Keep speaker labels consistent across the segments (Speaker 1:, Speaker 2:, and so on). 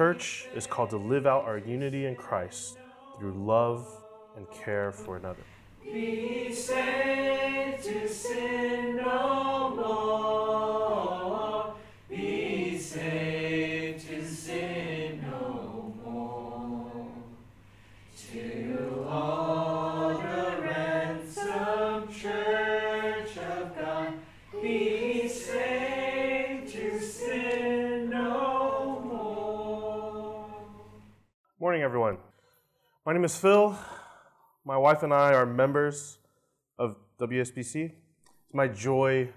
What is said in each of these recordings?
Speaker 1: church is called to live out our unity in Christ through love and care for another. My name is Phil. My wife and I are members of WSBC. It's my joy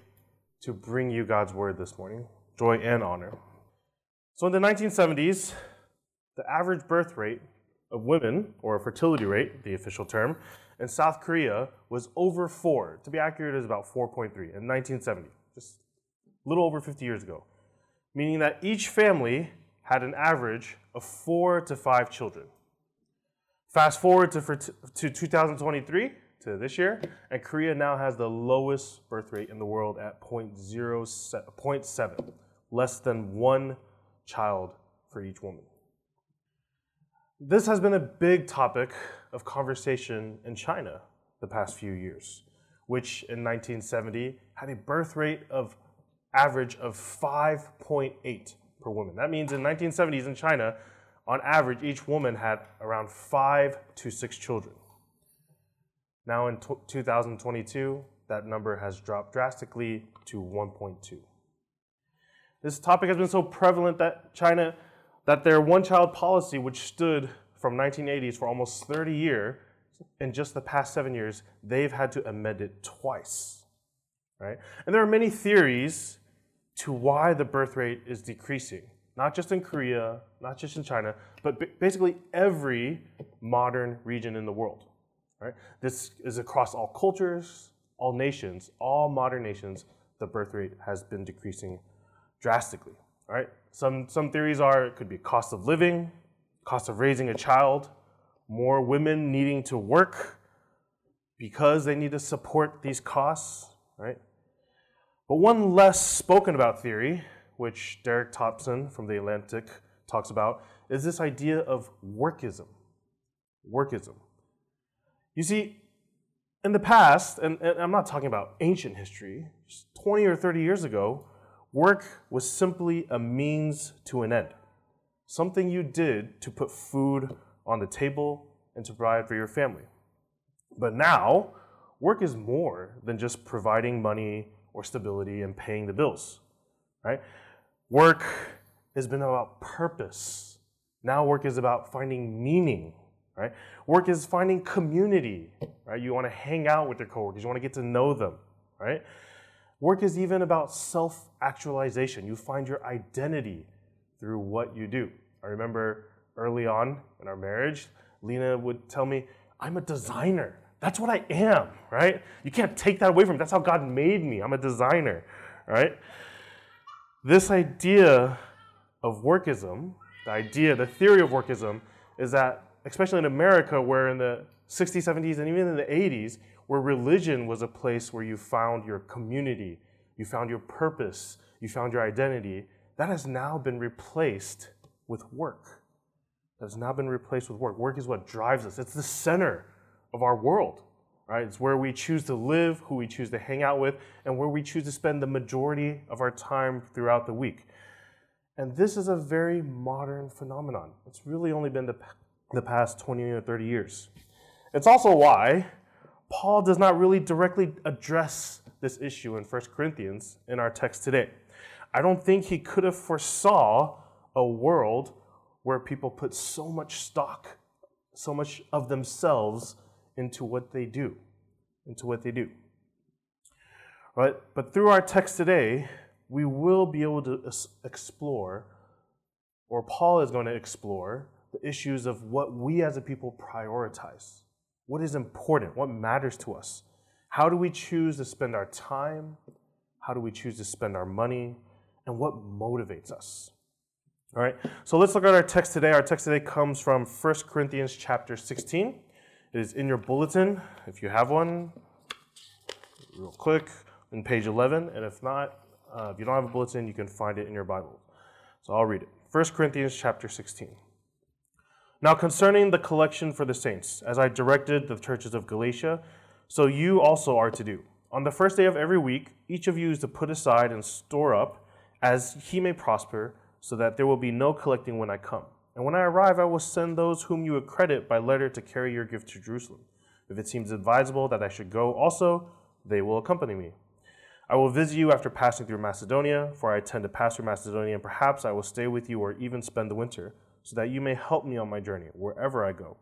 Speaker 1: to bring you God's word this morning, joy and honor. So, in the 1970s, the average birth rate of women, or fertility rate, the official term, in South Korea was over four. To be accurate, it was about 4.3 in 1970, just a little over 50 years ago, meaning that each family had an average of four to five children. Fast forward to, for to 2023, to this year, and Korea now has the lowest birth rate in the world at 0.07, 0.7, less than one child for each woman. This has been a big topic of conversation in China the past few years, which in 1970 had a birth rate of average of 5.8 per woman. That means in 1970s in China, on average, each woman had around five to six children. Now in 2022, that number has dropped drastically to 1.2. This topic has been so prevalent that China, that their one-child policy, which stood from 1980s for almost 30 years, in just the past seven years, they've had to amend it twice. Right? And there are many theories to why the birth rate is decreasing not just in Korea, not just in China, but basically every modern region in the world. Right? This is across all cultures, all nations, all modern nations. The birth rate has been decreasing drastically. Right? Some some theories are it could be cost of living, cost of raising a child, more women needing to work because they need to support these costs. Right? But one less spoken about theory which Derek Thompson from The Atlantic talks about, is this idea of workism. Workism. You see, in the past, and, and, I'm not talking about ancient history, 20 or 30 years ago, work was simply a means to an end. Something you did to put food on the table and to provide for your family. But now, work is more than just providing money or stability and paying the bills, right? Work has been about purpose. Now work is about finding meaning, right? Work is finding community, right? You want to hang out with your coworkers, you want to get to know them, right? Work is even about self actualization. You find your identity through what you do. I remember early on in our marriage, Lena would tell me, I'm a designer. That's what I am, right? You can't take that away from me. That's how God made me. I'm a designer, right? This idea of workism, the idea, the theory of workism, is that, especially in America, where in the 60s, 70s, and even in the 80s, where religion was a place where you found your community, you found your purpose, you found your identity, that has now been replaced with work. That has now been replaced with work. Work is what drives us, it's the center of our world right? It's where we choose to live, who we choose to hang out with, and where we choose to spend the majority of our time throughout the week. And this is a very modern phenomenon. It's really only been the, the past 20 or 30 years. It's also why Paul does not really directly address this issue in 1 Corinthians in our text today. I don't think he could have foresaw a world where people put so much stock, so much of themselves into what they do, into what they do. Right? But through our text today, we will be able to explore, or Paul is going to explore, the issues of what we as a people prioritize. What is important? What matters to us? How do we choose to spend our time? How do we choose to spend our money? And what motivates us? All right, so let's look at our text today. Our text today comes from 1 Corinthians chapter 16. It is in your bulletin, if you have one, real quick, in page 11. And if not, uh, if you don't have a bulletin, you can find it in your Bible. So I'll read it. 1 Corinthians chapter 16. Now concerning the collection for the saints, as I directed the churches of Galatia, so you also are to do. On the first day of every week, each of you is to put aside and store up as he may prosper, so that there will be no collecting when I come. And when I arrive, I will send those whom you accredit by letter to carry your gift to Jerusalem. If it seems advisable that I should go also, they will accompany me. I will visit you after passing through Macedonia, for I intend to pass through Macedonia, and perhaps I will stay with you or even spend the winter, so that you may help me on my journey, wherever I go.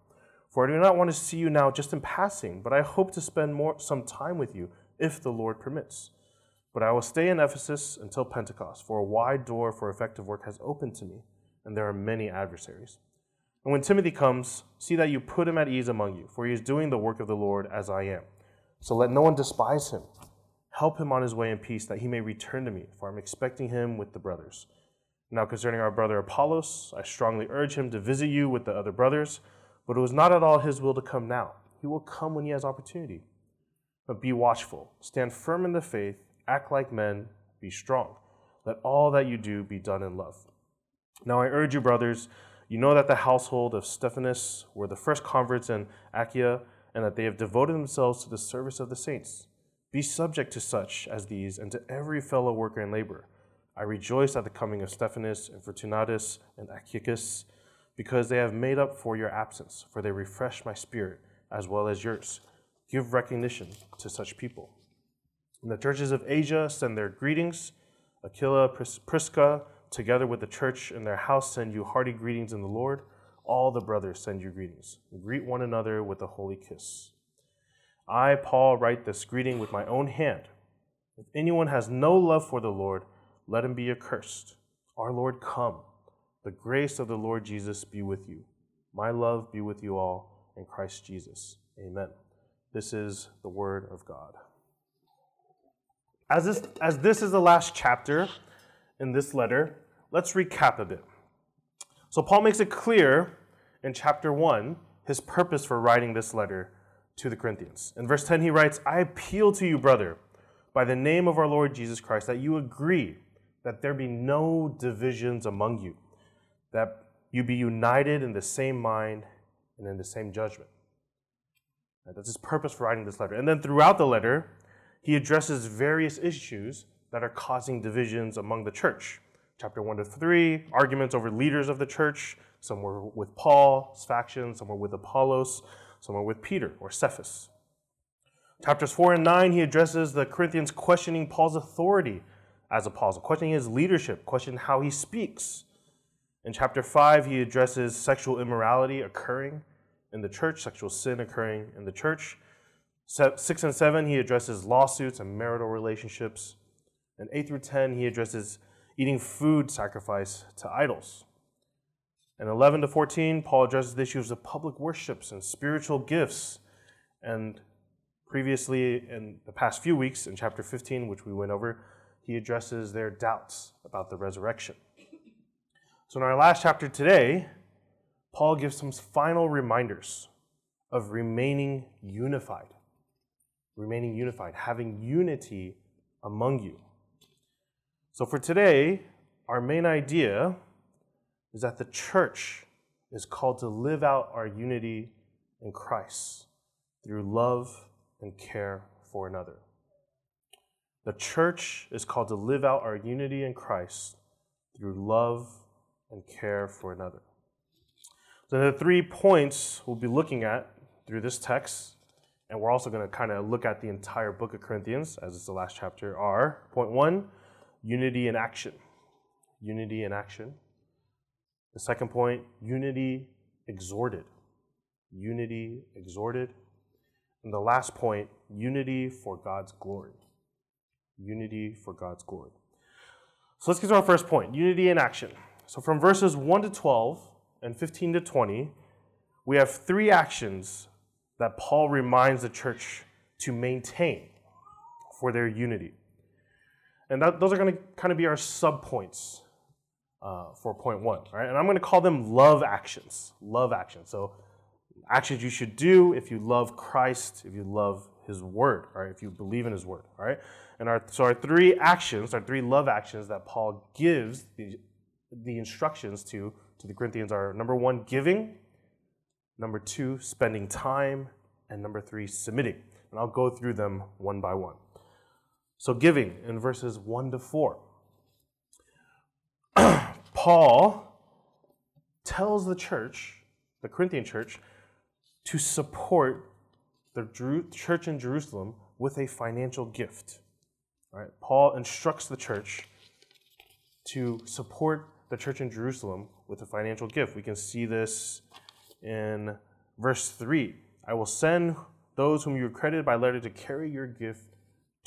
Speaker 1: For I do not want to see you now just in passing, but I hope to spend more some time with you, if the Lord permits. But I will stay in Ephesus until Pentecost, for a wide door for effective work has opened to me, and there are many adversaries. And when Timothy comes, see that you put him at ease among you, for he is doing the work of the Lord as I am. So let no one despise him. Help him on his way in peace, that he may return to me, for I'm expecting him with the brothers. Now, concerning our brother Apollos, I strongly urge him to visit you with the other brothers, but it was not at all his will to come now. He will come when he has opportunity. But be watchful, stand firm in the faith, act like men, be strong. Let all that you do be done in love. Now, I urge you, brothers, you know that the household of Stephanus were the first converts in Achaia, and that they have devoted themselves to the service of the saints. Be subject to such as these and to every fellow worker and laborer. I rejoice at the coming of Stephanus and Fortunatus and Achaicus, because they have made up for your absence, for they refresh my spirit as well as yours. Give recognition to such people. And the churches of Asia send their greetings. Aquila, Pris- Prisca, together with the church in their house, send you hearty greetings in the Lord. All the brothers send you greetings. Greet one another with a holy kiss. I, Paul, write this greeting with my own hand. If anyone has no love for the Lord, let him be accursed. Our Lord, come. The grace of the Lord Jesus be with you. My love be with you all in Christ Jesus. Amen. This is the word of God. As this, as this is the last chapter in this letter, let's recap a bit. So, Paul makes it clear in chapter 1 his purpose for writing this letter to the Corinthians. In verse 10, he writes, I appeal to you, brother, by the name of our Lord Jesus Christ, that you agree that there be no divisions among you, that you be united in the same mind and in the same judgment. That's his purpose for writing this letter. And then throughout the letter, he addresses various issues that are causing divisions among the church. Chapter 1 to 3, arguments over leaders of the church. Some were with Paul's faction, some were with Apollos, some were with Peter or Cephas. Chapters 4 and 9, he addresses the Corinthians questioning Paul's authority as apostle, questioning his leadership, questioning how he speaks. In chapter 5, he addresses sexual immorality occurring in the church, sexual sin occurring in the church. 6 and 7, he addresses lawsuits and marital relationships. And 8 through 10, he addresses eating food sacrifice to idols. And 11 to 14, Paul addresses the issues of public worships and spiritual gifts. And previously, in the past few weeks, in chapter 15, which we went over, he addresses their doubts about the resurrection. So, in our last chapter today, Paul gives some final reminders of remaining unified. Remaining unified, having unity among you. So, for today, our main idea is that the church is called to live out our unity in Christ through love and care for another. The church is called to live out our unity in Christ through love and care for another. So, the three points we'll be looking at through this text, and we're also going to kind of look at the entire book of Corinthians, as it's the last chapter, are point one, unity in action. Unity in action. The second point, unity exhorted. Unity exhorted. And the last point, unity for God's glory unity for God's glory. So let's get to our first point unity in action. So from verses 1 to 12 and 15 to 20, we have three actions that Paul reminds the church to maintain for their unity. And that, those are going to kind of be our subpoints uh, for point one, right? And I'm going to call them love actions. Love actions. So actions you should do if you love Christ, if you love His Word, right? If you believe in His Word, right? And our, so our three actions, our three love actions that Paul gives the the instructions to to the Corinthians are number one, giving, number two, spending time, and number three, submitting. And I'll go through them one by one. So, giving in verses one to four. Paul tells the church, the Corinthian church, to support the church in Jerusalem with a financial gift. All right? Paul instructs the church to support the church in Jerusalem with a financial gift. We can see this in verse 3. I will send those whom you accredited by letter to carry your gift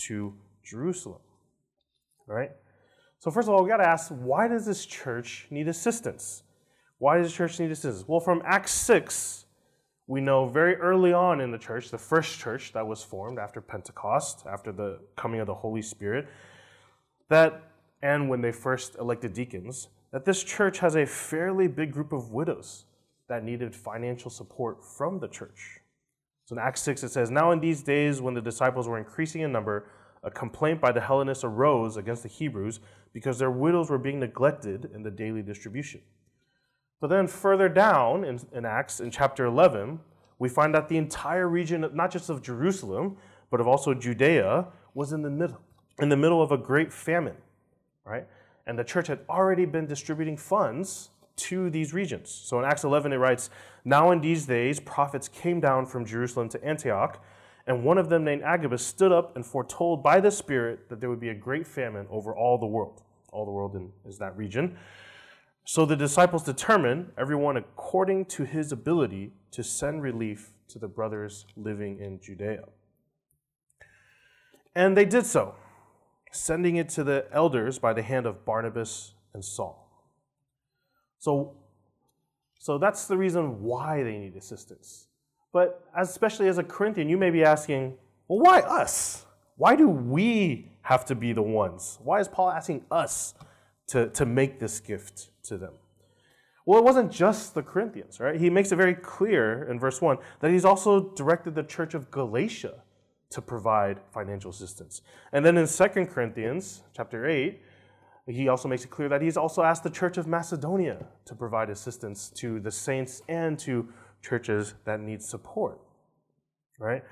Speaker 1: to Jerusalem. All right? So, first of all, we got to ask why does this church need assistance? Why does the church need assistance? Well, from Acts 6, we know very early on in the church, the first church that was formed after Pentecost, after the coming of the Holy Spirit, that, and when they first elected deacons, that this church has a fairly big group of widows that needed financial support from the church. So in Acts 6, it says, Now in these days, when the disciples were increasing in number, a complaint by the Hellenists arose against the Hebrews because their widows were being neglected in the daily distribution. But then further down in, in Acts, in chapter 11, we find that the entire region, not just of Jerusalem, but of also Judea, was in the middle, in the middle of a great famine, right? And the church had already been distributing funds to these regions. So in Acts 11, it writes, Now in these days, prophets came down from Jerusalem to Antioch, and one of them, named Agabus, stood up and foretold by the Spirit that there would be a great famine over all the world. All the world in, is that region. So the disciples determined, everyone according to his ability, to send relief to the brothers living in Judea. And they did so, sending it to the elders by the hand of Barnabas and Saul. So, so that's the reason why they need assistance. But especially as a Corinthian, you may be asking, well, why us? Why do we have to be the ones? Why is Paul asking us to, to make this gift to them? Well, it wasn't just the Corinthians, right? He makes it very clear in verse 1 that he's also directed the church of Galatia to provide financial assistance. And then in 2 Corinthians chapter 8, he also makes it clear that he's also asked the church of Macedonia to provide assistance to the saints and to churches that need support. Right?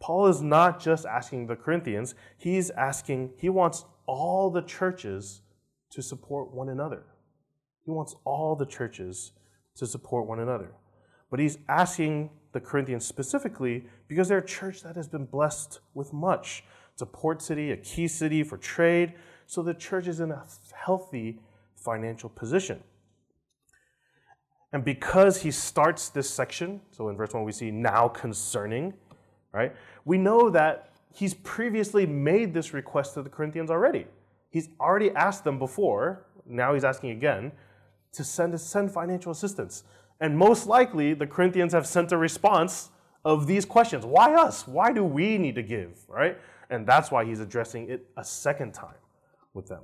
Speaker 1: Paul is not just asking the Corinthians, he's asking, he wants all the churches to support one another. He wants all the churches to support one another. But he's asking the Corinthians specifically because they're a church that has been blessed with much. It's a port city, a key city for trade, so the church is in a healthy financial position. And because he starts this section, so in verse 1 we see now concerning, right? We know that he's previously made this request to the Corinthians already. He's already asked them before, now he's asking again, to send, send financial assistance. And most likely, the Corinthians have sent a response of these questions Why us? Why do we need to give, right? And that's why he's addressing it a second time with them,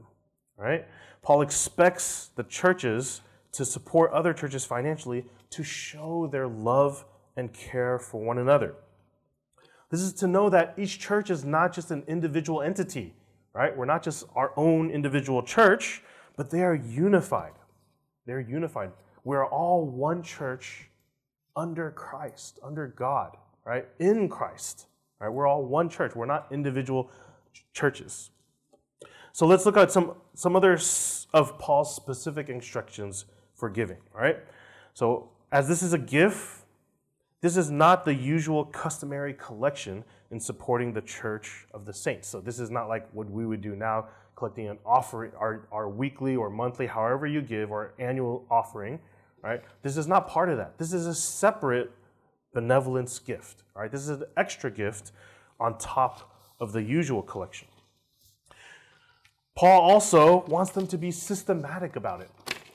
Speaker 1: right? Paul expects the churches to support other churches financially to show their love and care for one another. This is to know that each church is not just an individual entity, right? We're not just our own individual church, but they are unified. They're unified. We're all one church under Christ, under God, right? In Christ, right? We're all one church. We're not individual churches. So let's look at some, some other of Paul's specific instructions for giving, right? So, as this is a gift, this is not the usual customary collection in supporting the church of the saints. So, this is not like what we would do now, collecting an offering, our, our weekly or monthly, however you give, or annual offering, right? This is not part of that. This is a separate benevolence gift, right? This is an extra gift on top of the usual collection. Paul also wants them to be systematic about it,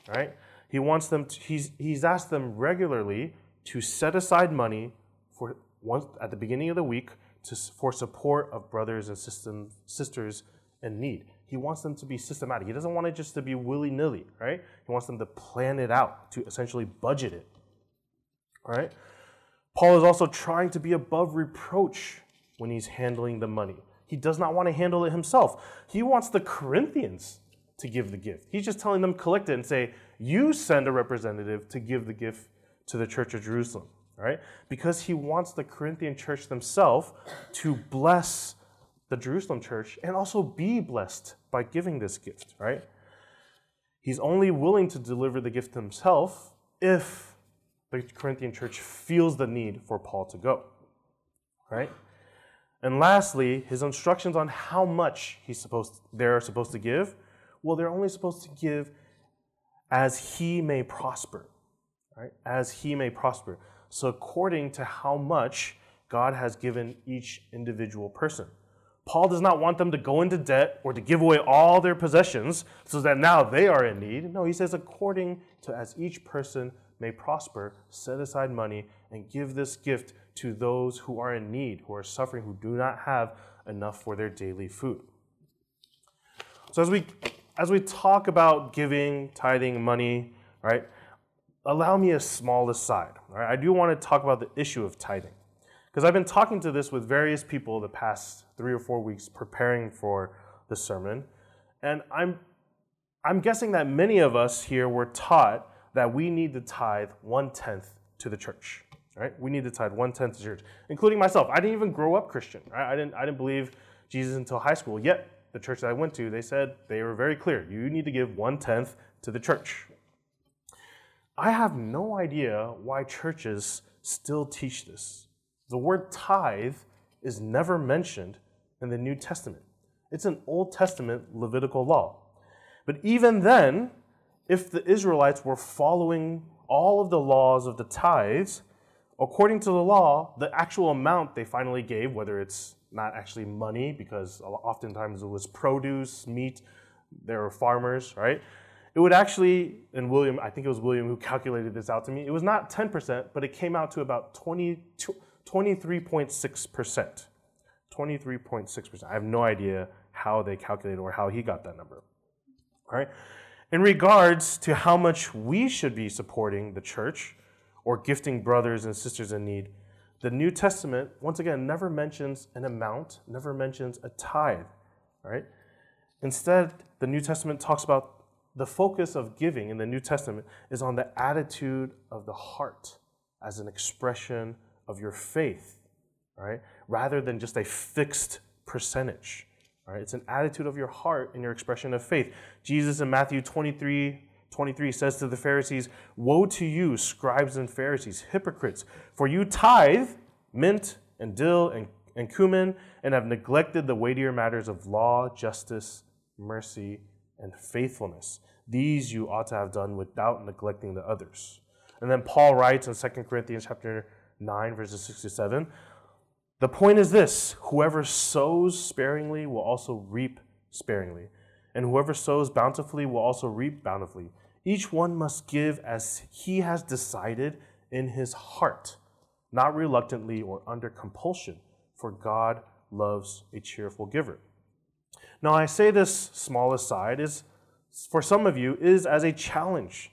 Speaker 1: right? He wants them to, he's, he's asked them regularly to set aside money for once at the beginning of the week to, for support of brothers and system, sisters in need. He wants them to be systematic. He doesn't want it just to be willy nilly, right? He wants them to plan it out, to essentially budget it, all right? Paul is also trying to be above reproach when he's handling the money. He does not want to handle it himself. He wants the Corinthians to give the gift. He's just telling them collect it and say, you send a representative to give the gift to the church of Jerusalem, right? Because he wants the Corinthian church themselves to bless the Jerusalem church and also be blessed by giving this gift, right? He's only willing to deliver the gift himself if the Corinthian church feels the need for Paul to go, right? And lastly, his instructions on how much he's supposed they're supposed to give. Well, they're only supposed to give as he may prosper, right? As he may prosper. So according to how much God has given each individual person. Paul does not want them to go into debt or to give away all their possessions so that now they are in need. No, he says, according to as each person may prosper, set aside money and give this gift to those who are in need, who are suffering, who do not have enough for their daily food. So as we as we talk about giving, tithing, money, right? Allow me a small aside. Right? I do want to talk about the issue of tithing. Because I've been talking to this with various people the past three or four weeks preparing for the sermon. And I'm, I'm guessing that many of us here were taught that we need to tithe one tenth to the church. Right? We need to tithe one tenth to church, including myself. I didn't even grow up Christian. Right? I didn't. I didn't believe Jesus until high school. Yet the church that I went to, they said they were very clear. You need to give one tenth to the church. I have no idea why churches still teach this. The word tithe is never mentioned in the New Testament. It's an Old Testament Levitical law. But even then, if the Israelites were following all of the laws of the tithes, according to the law, the actual amount they finally gave, whether it's not actually money, because oftentimes it was produce, meat, there were farmers, right? It would actually, and William, I think it was William who calculated this out to me, it was not 10%, but it came out to about 22, 23.6%. 23.6%. I have no idea how they calculated or how he got that number. All right? In regards to how much we should be supporting the church or gifting brothers and sisters in need, the New Testament, once again, never mentions an amount, never mentions a tithe, right? Instead, the New Testament talks about the focus of giving in the New Testament is on the attitude of the heart as an expression of your faith, right? Rather than just a fixed percentage. Right? It's an attitude of your heart and your expression of faith. Jesus in Matthew 23, 23 says to the Pharisees, Woe to you, scribes and Pharisees, hypocrites, for you tithe mint and dill and, and cumin and have neglected the weightier matters of law, justice, mercy, and faithfulness. These you ought to have done without neglecting the others. And then Paul writes in 2 Corinthians chapter 9, verses 6 to 7. The point is this whoever sows sparingly will also reap sparingly, and whoever sows bountifully will also reap bountifully. Each one must give as he has decided in his heart, not reluctantly or under compulsion, for God loves a cheerful giver. Now, I say this small aside is for some of you is as a challenge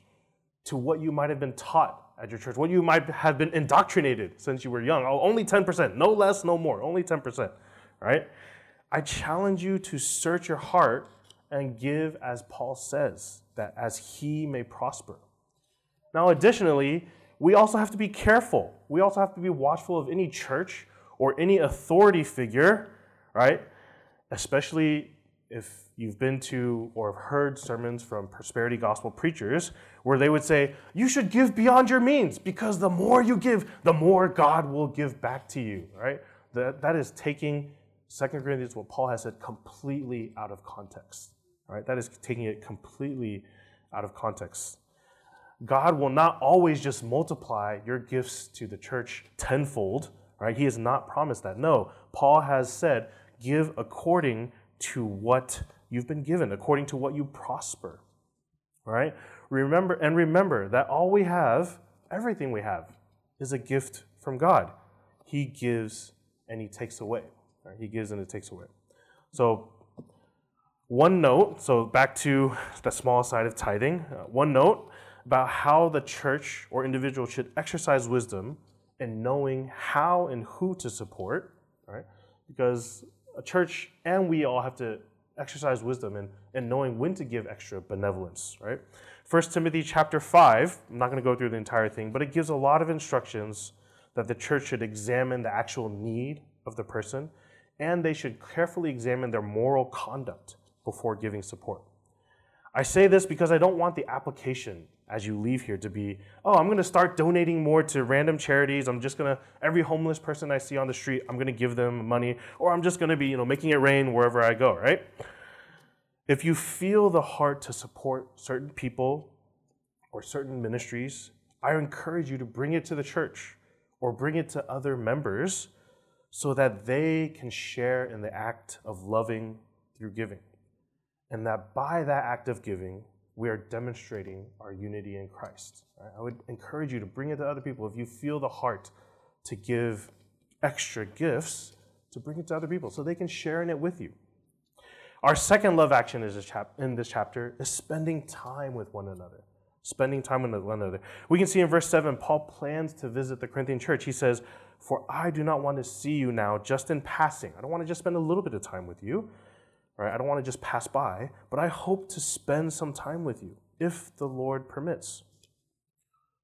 Speaker 1: to what you might have been taught at your church, what you might have been indoctrinated since you were young. Oh, only 10%, no less, no more, only 10%, right? I challenge you to search your heart and give as Paul says, that as he may prosper. Now, additionally, we also have to be careful. We also have to be watchful of any church or any authority figure, right? Especially if you've been to or have heard sermons from prosperity gospel preachers where they would say, You should give beyond your means because the more you give, the more God will give back to you, right? That, that is taking 2 Corinthians, what Paul has said, completely out of context, right? That is taking it completely out of context. God will not always just multiply your gifts to the church tenfold, right? He has not promised that. No, Paul has said, give according to what you've been given, according to what you prosper. Right? Remember and remember that all we have, everything we have, is a gift from God. He gives and he takes away. Right? He gives and it takes away. So one note, so back to the small side of tithing, uh, one note about how the church or individual should exercise wisdom in knowing how and who to support, right? Because a church and we all have to exercise wisdom and, and knowing when to give extra benevolence, right? 1 Timothy chapter 5, I'm not going to go through the entire thing, but it gives a lot of instructions that the church should examine the actual need of the person and they should carefully examine their moral conduct before giving support. I say this because I don't want the application as you leave here to be, oh, I'm going to start donating more to random charities. I'm just going to every homeless person I see on the street, I'm going to give them money or I'm just going to be, you know, making it rain wherever I go, right? If you feel the heart to support certain people or certain ministries, I encourage you to bring it to the church or bring it to other members so that they can share in the act of loving through giving. And that by that act of giving, we are demonstrating our unity in Christ. I would encourage you to bring it to other people. If you feel the heart to give extra gifts, to bring it to other people so they can share in it with you. Our second love action is in this chapter is spending time with one another. Spending time with one another. We can see in verse 7, Paul plans to visit the Corinthian church. He says, For I do not want to see you now just in passing. I don't want to just spend a little bit of time with you. Right? I don't want to just pass by, but I hope to spend some time with you if the Lord permits.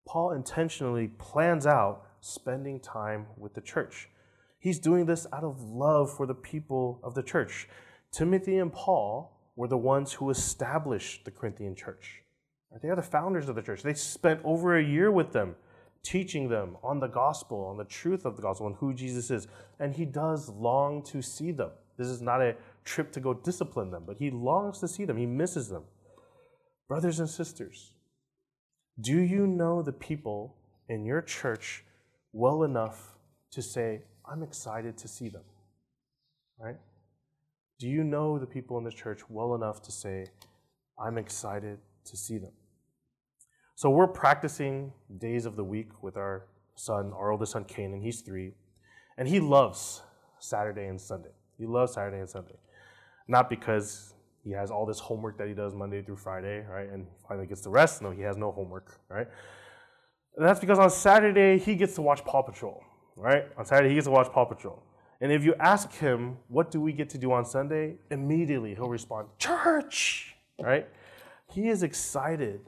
Speaker 1: Paul intentionally plans out spending time with the church. He's doing this out of love for the people of the church. Timothy and Paul were the ones who established the Corinthian church. They are the founders of the church. They spent over a year with them, teaching them on the gospel, on the truth of the gospel, and who Jesus is. And he does long to see them. This is not a trip to go discipline them, but he longs to see them. He misses them. Brothers and sisters, do you know the people in your church well enough to say, I'm excited to see them? Right? Do you know the people in the church well enough to say, I'm excited to see them? So we're practicing days of the week with our son, our oldest son, Canaan. He's three, and he loves Saturday and Sunday. He loves Saturday and Sunday. Not because he has all this homework that he does Monday through Friday, right? And finally gets the rest. No, he has no homework, right? And that's because on Saturday he gets to watch Paw Patrol, right? On Saturday he gets to watch Paw Patrol. And if you ask him, what do we get to do on Sunday? Immediately he'll respond, church, right? He is excited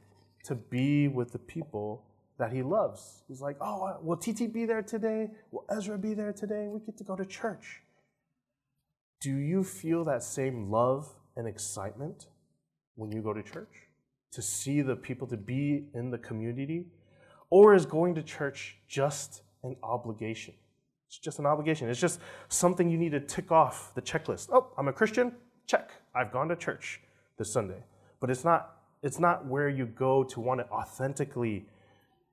Speaker 1: to be with the people that he loves. He's like, oh, uh, will TT be there today? Will Ezra be there today? We get to go to church. Do you feel that same love and excitement when you go to church? To see the people, to be in the community? Or is going to church just an obligation? It's just an obligation. It's just something you need to tick off the checklist. Oh, I'm a Christian? Check. I've gone to church this Sunday. But it's not, it's not where you go to want to authentically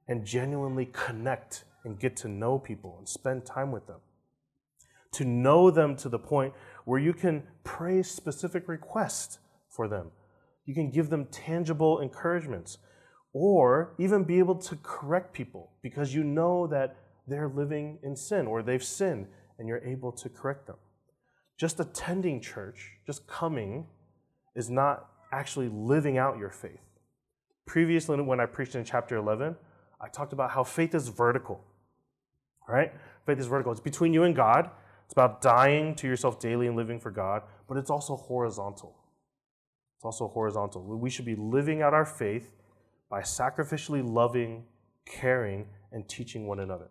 Speaker 1: and genuinely connect and get to know people and spend time with them. To know them to the point where you can pray specific requests for them. You can give them tangible encouragements or even be able to correct people because you know that they're living in sin or they've sinned and you're able to correct them. Just attending church, just coming, is not actually living out your faith. Previously, when I preached in chapter 11, I talked about how faith is vertical, right? Faith is vertical. It's between you and God, it's about dying to yourself daily and living for God, but it's also horizontal. It's also horizontal. We should be living out our faith by sacrificially loving, caring, and teaching one another.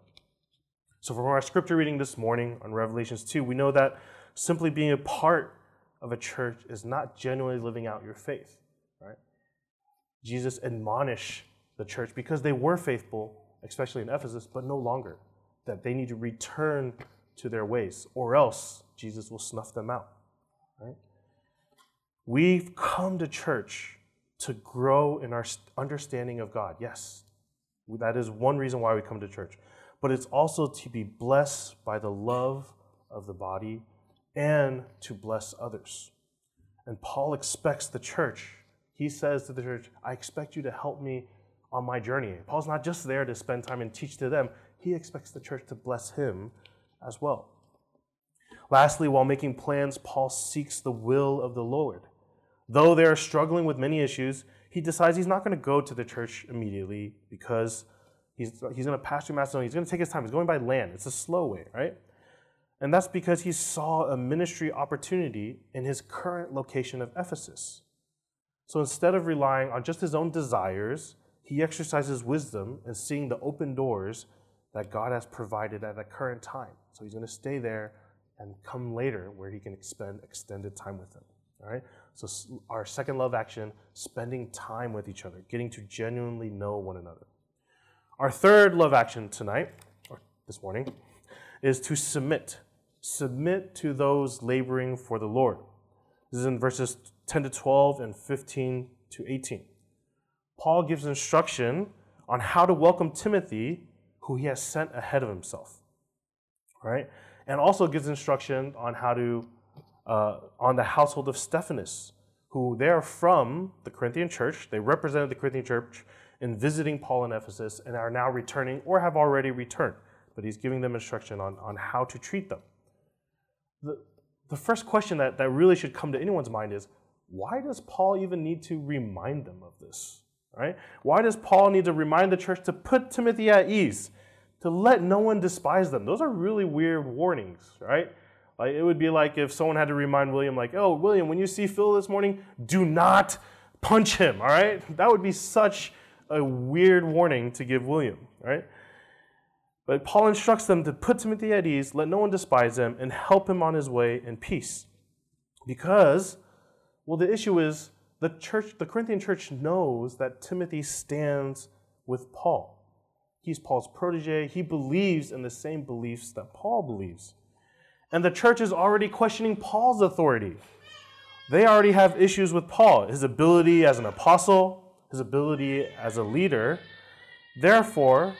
Speaker 1: So, from our scripture reading this morning on Revelations 2, we know that simply being a part of a church is not genuinely living out your faith, right? Jesus admonished the church because they were faithful, especially in Ephesus, but no longer, that they need to return to their ways, or else Jesus will snuff them out. Right? We've come to church to grow in our understanding of God. Yes, that is one reason why we come to church. But it's also to be blessed by the love of the body and to bless others. And Paul expects the church. He says to the church, I expect you to help me on my journey. Paul's not just there to spend time and teach to them, he expects the church to bless him as well. Lastly, while making plans, Paul seeks the will of the Lord. Though they are struggling with many issues, he decides he's not going to go to the church immediately because he's, he's going to pass through Macedonia. He's going to take his time. He's going by land. It's a slow way, right? And that's because he saw a ministry opportunity in his current location of Ephesus. So instead of relying on just his own desires, he exercises wisdom and seeing the open doors that God has provided at the current time. So he's going to stay there and come later where he can spend extended time with them. All right? So our second love action, spending time with each other, getting to genuinely know one another. Our third love action tonight, or this morning, is to submit. Submit to those laboring for the Lord. This is in verses 10 to 12 and 15 to 18. Paul gives instruction on how to welcome Timothy, who he has sent ahead of himself. Right? And also gives instruction on how to, uh, on the household of Stephanus, who they are from the Corinthian church. They represented the Corinthian church in visiting Paul in Ephesus and are now returning or have already returned. But he's giving them instruction on, on how to treat them. The, the first question that, that really should come to anyone's mind is why does Paul even need to remind them of this? Right? Why does Paul need to remind the church to put Timothy at ease, to let no one despise them? Those are really weird warnings, right? Like it would be like if someone had to remind William, like, "Oh, William, when you see Phil this morning, do not punch him." All right, that would be such a weird warning to give William, right? But Paul instructs them to put Timothy at ease, let no one despise him, and help him on his way in peace. Because, well, the issue is the church, the Corinthian church knows that Timothy stands with Paul. He's Paul's protege. He believes in the same beliefs that Paul believes. And the church is already questioning Paul's authority. They already have issues with Paul, his ability as an apostle, his ability as a leader. Therefore,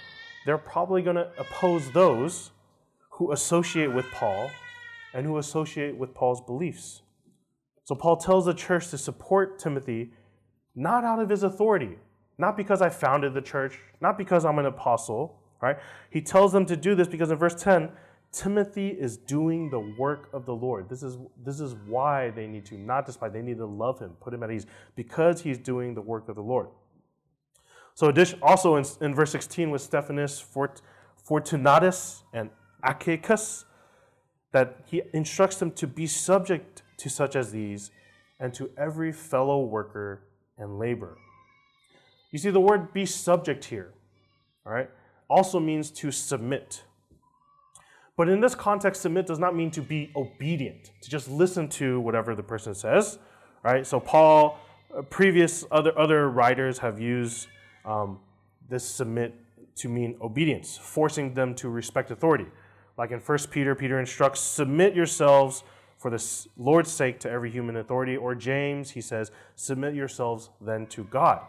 Speaker 1: they're probably going to oppose those who associate with Paul and who associate with Paul's beliefs. So Paul tells the church to support Timothy not out of his authority, not because I founded the church, not because I'm an apostle, right? He tells them to do this because in verse 10, Timothy is doing the work of the Lord. This is, this is why they need to not despise, they need to love him, put him at ease, because he's doing the work of the Lord. So also in, in verse 16 with Stephanus, Fort, Fortunatus, and Achaicus, that he instructs them to be subject to such as these and to every fellow worker and labor. You see, the word be subject here, all right, also means to submit. But in this context, submit does not mean to be obedient, to just listen to whatever the person says, right? So Paul, uh, previous other other writers have used um, this submit to mean obedience, forcing them to respect authority. Like in 1 Peter, Peter instructs, submit yourselves for the Lord's sake to every human authority. Or James, he says, submit yourselves then to God.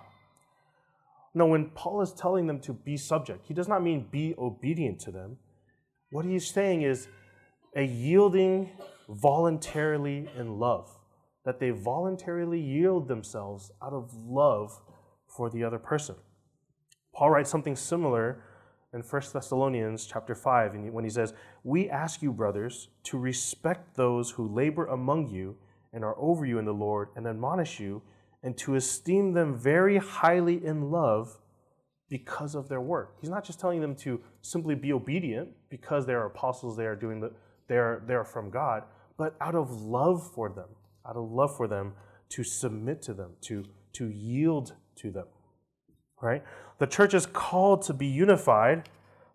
Speaker 1: Now, when Paul is telling them to be subject, he does not mean be obedient to them. What he's saying is a yielding voluntarily in love, that they voluntarily yield themselves out of love for the other person. Paul writes something similar in 1 Thessalonians chapter 5 when he says, "We ask you, brothers, to respect those who labor among you and are over you in the Lord and admonish you, and to esteem them very highly in love because of their work." He's not just telling them to simply be obedient because they are apostles, they are doing the they're they're from God, but out of love for them, out of love for them to submit to them, to to yield to them. Right? The church is called to be unified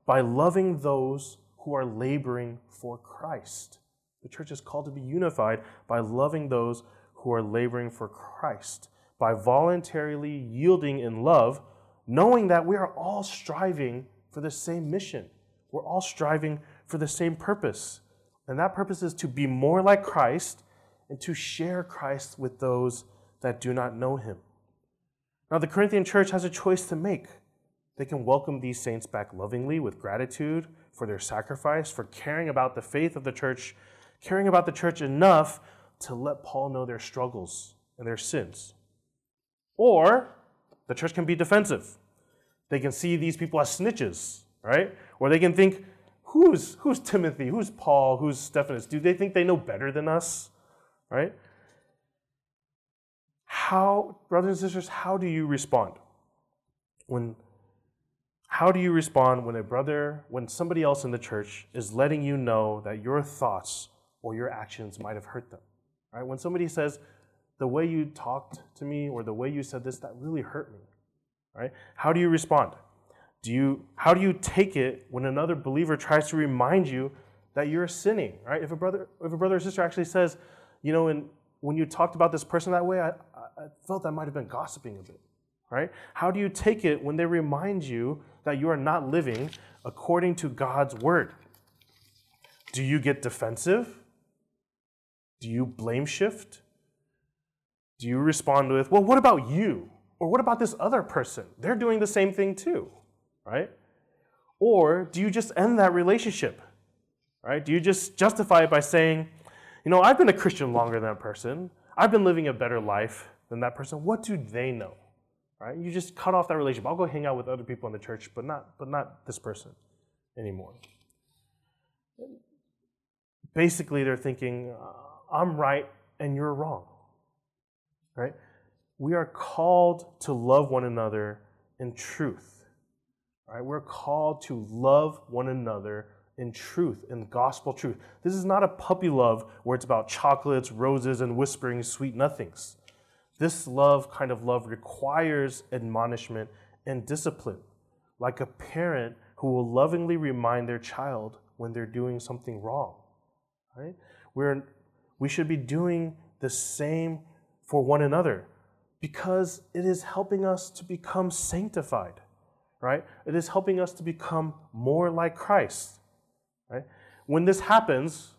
Speaker 1: by loving those who are laboring for Christ. The church is called to be unified by loving those who are laboring for Christ, by voluntarily yielding in love, knowing that we are all striving for the same mission. We're all striving for the same purpose. And that purpose is to be more like Christ and to share Christ with those that do not know him. Now, the Corinthian church has a choice to make. They can welcome these saints back lovingly with gratitude for their sacrifice, for caring about the faith of the church, caring about the church enough to let Paul know their struggles and their sins. Or the church can be defensive. They can see these people as snitches, right? Or they can think, who's, who's Timothy? Who's Paul? Who's Stephanus? Do they think they know better than us, right? How, brothers and sisters, how do you respond when, How do you respond when a brother, when somebody else in the church is letting you know that your thoughts or your actions might have hurt them? Right? When somebody says, the way you talked to me or the way you said this, that really hurt me. Right? How do you respond? Do you, how do you take it when another believer tries to remind you that you're sinning? Right? If a brother, if a brother or sister actually says, you know, and when you talked about this person that way, I, I felt I might have been gossiping a bit. Right? How do you take it when they remind you that you are not living according to God's word? Do you get defensive? Do you blame shift? Do you respond with, well, what about you? Or what about this other person? They're doing the same thing too, right? Or do you just end that relationship, right? Do you just justify it by saying, you know, I've been a Christian longer than that person. I've been living a better life than that person. What do they know? Right? You just cut off that relationship. I'll go hang out with other people in the church, but not, but not this person anymore. Basically, they're thinking, uh, I'm right and you're wrong right? We are called to love one another in truth. Right? We're called to love one another in truth, in gospel truth. This is not a puppy love where it's about chocolates, roses, and whispering sweet nothings. This love, kind of love, requires admonishment and discipline, like a parent who will lovingly remind their child when they're doing something wrong. Right? We're, we should be doing the same for one another because it is helping us to become sanctified, right? It is helping us to become more like Christ, right? When this happens,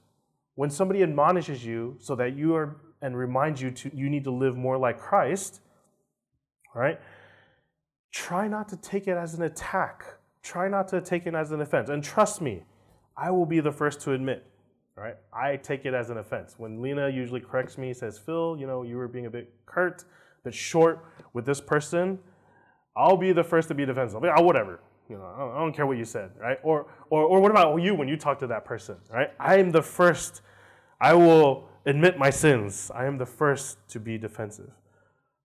Speaker 1: when somebody admonishes you so that you are and reminds you to you need to live more like Christ, right? Try not to take it as an attack. Try not to take it as an offense. And trust me, I will be the first to admit right? I take it as an offense. When Lena usually corrects me, says, Phil, you know, you were being a bit curt, a bit short with this person, I'll be the first to be defensive. oh, whatever. You know, I don't care what you said, right? Or, or, or what about you when you talk to that person, right? I am the first, I will admit my sins. I am the first to be defensive.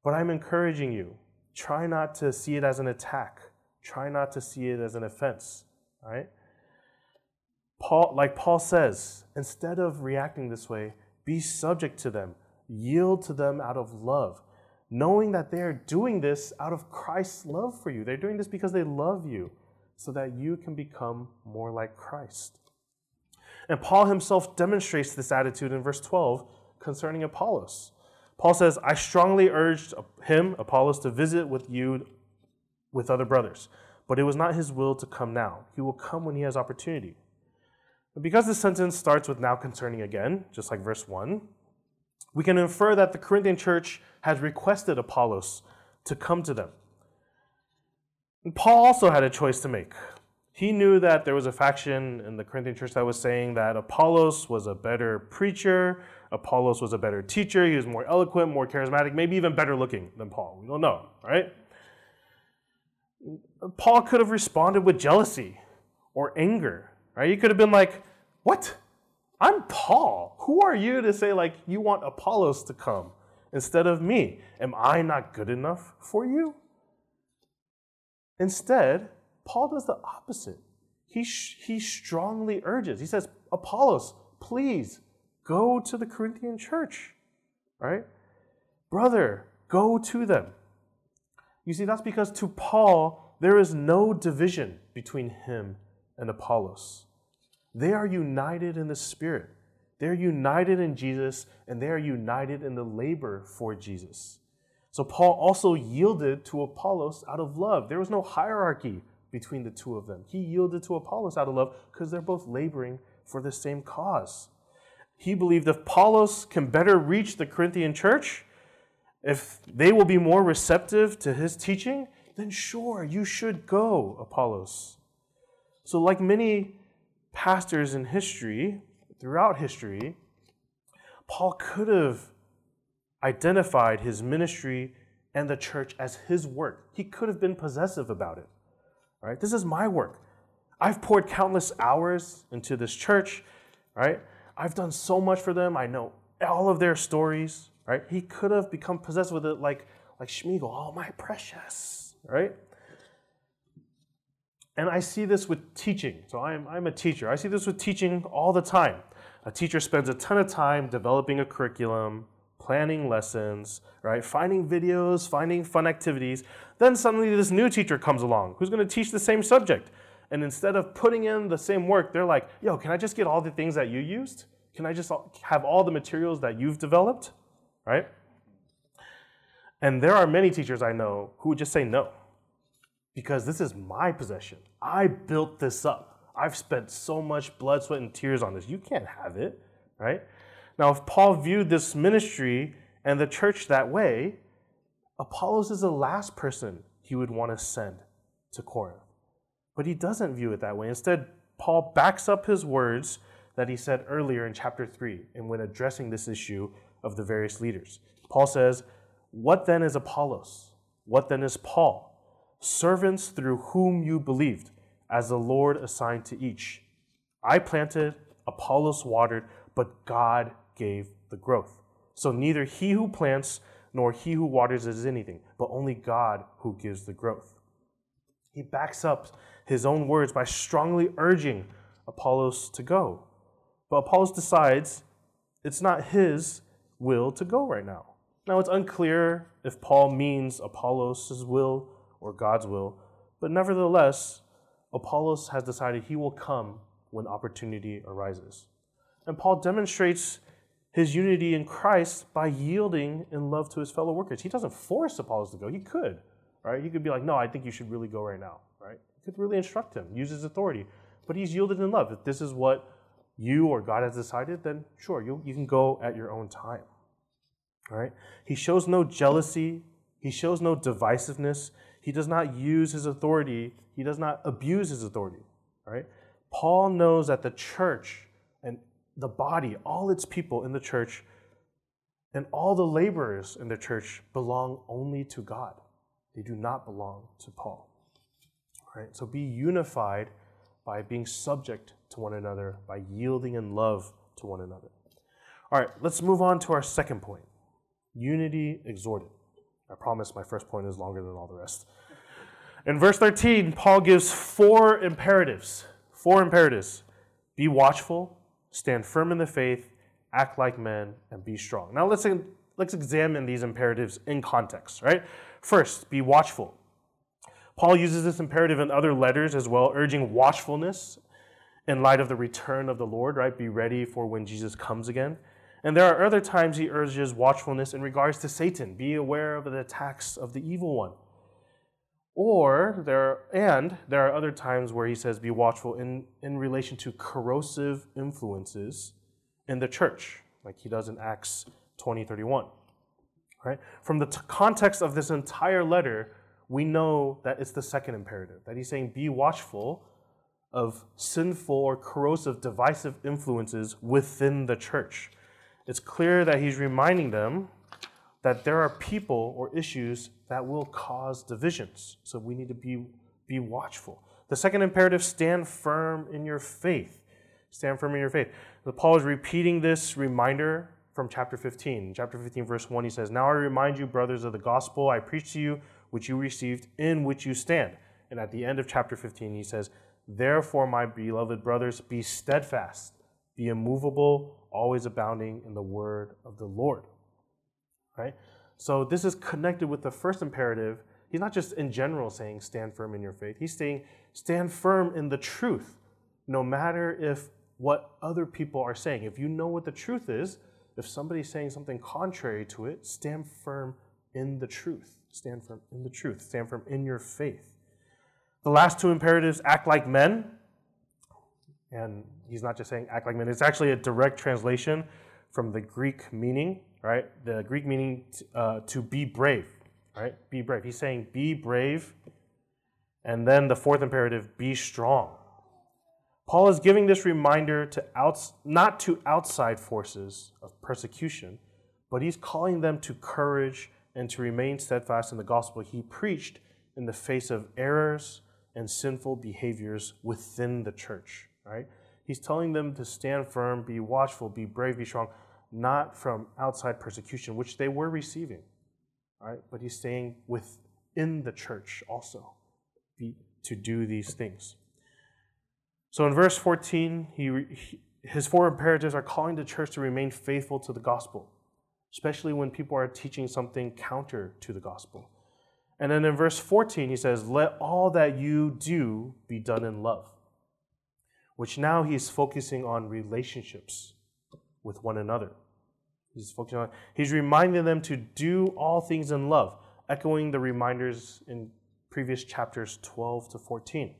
Speaker 1: But I'm encouraging you, try not to see it as an attack. Try not to see it as an offense, right? Paul, like Paul says, instead of reacting this way, be subject to them, yield to them out of love, knowing that they are doing this out of Christ's love for you. They're doing this because they love you, so that you can become more like Christ. And Paul himself demonstrates this attitude in verse 12 concerning Apollos. Paul says, I strongly urged him, Apollos, to visit with you with other brothers, but it was not his will to come now. He will come when he has opportunity. Because the sentence starts with now concerning again, just like verse 1, we can infer that the Corinthian church has requested Apollos to come to them. And Paul also had a choice to make. He knew that there was a faction in the Corinthian church that was saying that Apollos was a better preacher, Apollos was a better teacher, he was more eloquent, more charismatic, maybe even better looking than Paul. We don't know, right? Paul could have responded with jealousy or anger Right? He could have been like, What? I'm Paul. Who are you to say, like, you want Apollos to come instead of me? Am I not good enough for you? Instead, Paul does the opposite. He, he strongly urges, he says, Apollos, please go to the Corinthian church, right? Brother, go to them. You see, that's because to Paul, there is no division between him and Apollos. They are united in the Spirit. They're united in Jesus and they are united in the labor for Jesus. So Paul also yielded to Apollos out of love. There was no hierarchy between the two of them. He yielded to Apollos out of love because they're both laboring for the same cause. He believed if Apollos can better reach the Corinthian church, if they will be more receptive to his teaching, then sure, you should go, Apollos. So, like many pastors in history, throughout history, Paul could have identified his ministry and the church as his work. He could have been possessive about it. Right? This is my work. I've poured countless hours into this church, right? I've done so much for them. I know all of their stories, right? He could have become possessed with it like like Smeagol, oh my precious, right? And I see this with teaching. So I'm, I'm a teacher. I see this with teaching all the time. A teacher spends a ton of time developing a curriculum, planning lessons, right? Finding videos, finding fun activities. Then suddenly this new teacher comes along who's going to teach the same subject. And instead of putting in the same work, they're like, yo, can I just get all the things that you used? Can I just have all the materials that you've developed? Right? And there are many teachers I know who would just say no because this is my possession. I built this up. I've spent so much blood, sweat, and tears on this. You can't have it, right? Now, if Paul viewed this ministry and the church that way, Apollos is the last person he would want to send to Corinth. But he doesn't view it that way. Instead, Paul backs up his words that he said earlier in chapter 3 and when addressing this issue of the various leaders. Paul says, What then is Apollos? What then is Paul? Servants through whom you believed, as the Lord assigned to each. I planted, Apollos watered, but God gave the growth. So neither he who plants nor he who waters is anything, but only God who gives the growth. He backs up his own words by strongly urging Apollos to go. But Apollos decides it's not his will to go right now. Now, it's unclear if Paul means Apollos' will or God's will, but nevertheless, Apollos has decided he will come when opportunity arises. And Paul demonstrates his unity in Christ by yielding in love to his fellow workers. He doesn't force Apollos to go. He could, right? He could be like, no, I think you should really go right now, right? He could really instruct him, use his authority. But he's yielded in love. If this is what you or God has decided, then sure, you, you can go at your own time. right? He shows no jealousy, he shows no divisiveness. He does not use his authority, he does not abuse his authority. right? Paul knows that the church the body, all its people in the church, and all the laborers in the church belong only to God. They do not belong to Paul. All right? So be unified by being subject to one another, by yielding in love to one another. All right, let's move on to our second point unity exhorted. I promise my first point is longer than all the rest. In verse 13, Paul gives four imperatives. Four imperatives be watchful, stand firm in the faith, act like men, and be strong. Now let's, let's examine these imperatives in context, right? First, be watchful. Paul uses this imperative in other letters as well, urging watchfulness in light of the return of the Lord, right? Be ready for when Jesus comes again. And there are other times he urges watchfulness in regards to Satan. Be aware of the attacks of the evil one. Or there and there are other times where he says be watchful in, in relation to corrosive influences in the church, like he does in Acts 20, 31. Right? From the t- context of this entire letter, we know that it's the second imperative, that he's saying, be watchful of sinful or corrosive, divisive influences within the church. It's clear that he's reminding them that there are people or issues that will cause divisions. So we need to be, be watchful. The second imperative stand firm in your faith. Stand firm in your faith. The Paul is repeating this reminder from chapter 15. In chapter 15, verse 1, he says, Now I remind you, brothers, of the gospel I preached to you which you received, in which you stand. And at the end of chapter 15, he says, Therefore, my beloved brothers, be steadfast, be immovable, always abounding in the word of the Lord. Right? So this is connected with the first imperative. He's not just in general saying stand firm in your faith. He's saying stand firm in the truth, no matter if what other people are saying. If you know what the truth is, if somebody's saying something contrary to it, stand firm in the truth. Stand firm in the truth. Stand firm in your faith. The last two imperatives act like men. And he's not just saying act like men, it's actually a direct translation from the Greek meaning, right? The Greek meaning uh, to be brave, right? Be brave. He's saying be brave. And then the fourth imperative, be strong. Paul is giving this reminder to outs, not to outside forces of persecution, but he's calling them to courage and to remain steadfast in the gospel he preached in the face of errors and sinful behaviors within the church, right? He's telling them to stand firm, be watchful, be brave, be strong, not from outside persecution, which they were receiving, right? But he's saying within the church also. Be to do these things. So in verse 14, he, he, his four imperatives are calling the church to remain faithful to the gospel, especially when people are teaching something counter to the gospel. And then in verse 14, he says, Let all that you do be done in love, which now he's focusing on relationships with one another. He's focusing on, he's reminding them to do all things in love, echoing the reminders in previous chapters 12 to 14.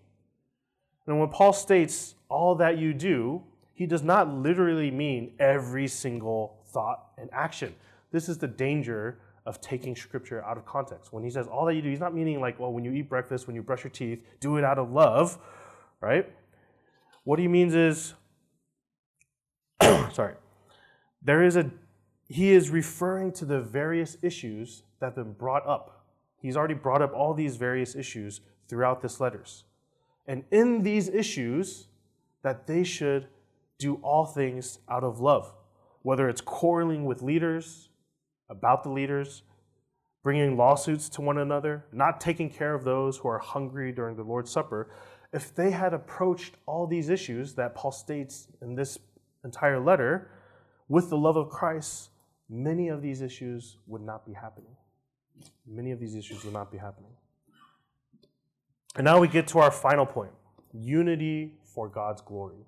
Speaker 1: And when Paul states all that you do, he does not literally mean every single thought and action. This is the danger of taking scripture out of context. When he says all that you do, he's not meaning like, well, when you eat breakfast, when you brush your teeth, do it out of love, right? What he means is, sorry, there is a, he is referring to the various issues that have been brought up. He's already brought up all these various issues throughout this letters. And in these issues, that they should do all things out of love, whether it's quarreling with leaders, about the leaders, bringing lawsuits to one another, not taking care of those who are hungry during the Lord's Supper. If they had approached all these issues that Paul states in this entire letter with the love of Christ, many of these issues would not be happening. Many of these issues would not be happening. And now we get to our final point unity for God's glory.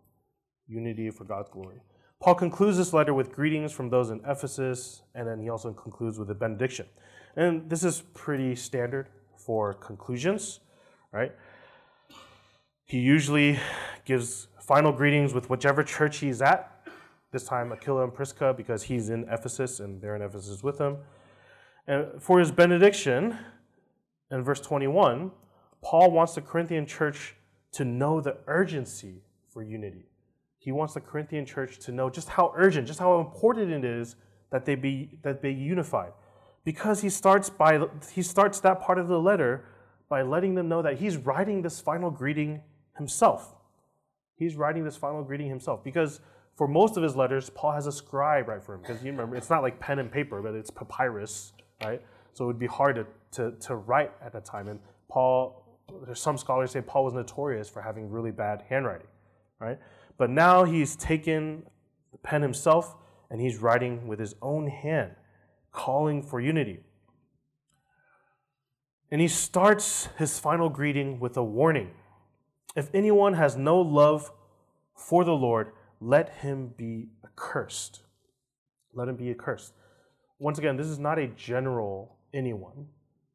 Speaker 1: Unity for God's glory. Paul concludes this letter with greetings from those in Ephesus, and then he also concludes with a benediction. And this is pretty standard for conclusions, right? He usually gives final greetings with whichever church he's at. This time, Aquila and Prisca, because he's in Ephesus and they're in Ephesus with him. And for his benediction, in verse 21, Paul wants the Corinthian church to know the urgency for unity. He wants the Corinthian church to know just how urgent, just how important it is that they be that they unified. Because he starts by he starts that part of the letter by letting them know that he's writing this final greeting himself. He's writing this final greeting himself because for most of his letters, Paul has a scribe write for him. Because you remember, it's not like pen and paper, but it's papyrus, right? So it would be hard to, to, to write at that time. And Paul there's some scholars say Paul was notorious for having really bad handwriting, right? But now he's taken the pen himself and he's writing with his own hand, calling for unity. And he starts his final greeting with a warning. If anyone has no love for the Lord, let him be accursed. Let him be accursed. Once again, this is not a general anyone.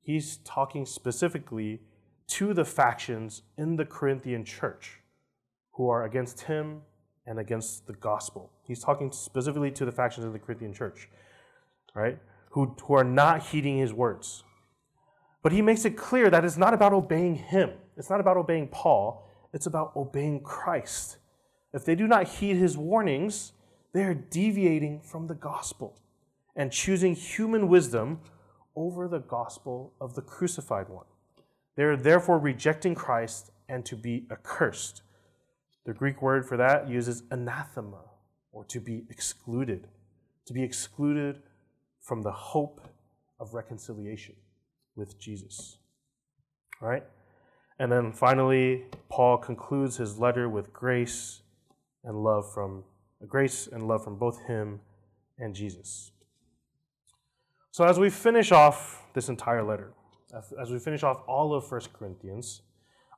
Speaker 1: He's talking specifically to the factions in the Corinthian church who are against him and against the gospel. He's talking specifically to the factions in the Corinthian church, right? Who, who are not heeding his words. But he makes it clear that it's not about obeying him, it's not about obeying Paul, it's about obeying Christ. If they do not heed his warnings, they are deviating from the gospel and choosing human wisdom over the gospel of the crucified one. They are therefore rejecting Christ and to be accursed. The Greek word for that uses anathema, or to be excluded, to be excluded from the hope of reconciliation with Jesus. All right? And then finally, Paul concludes his letter with grace and love from grace and love from both him and Jesus. So as we finish off this entire letter, as we finish off all of 1 Corinthians,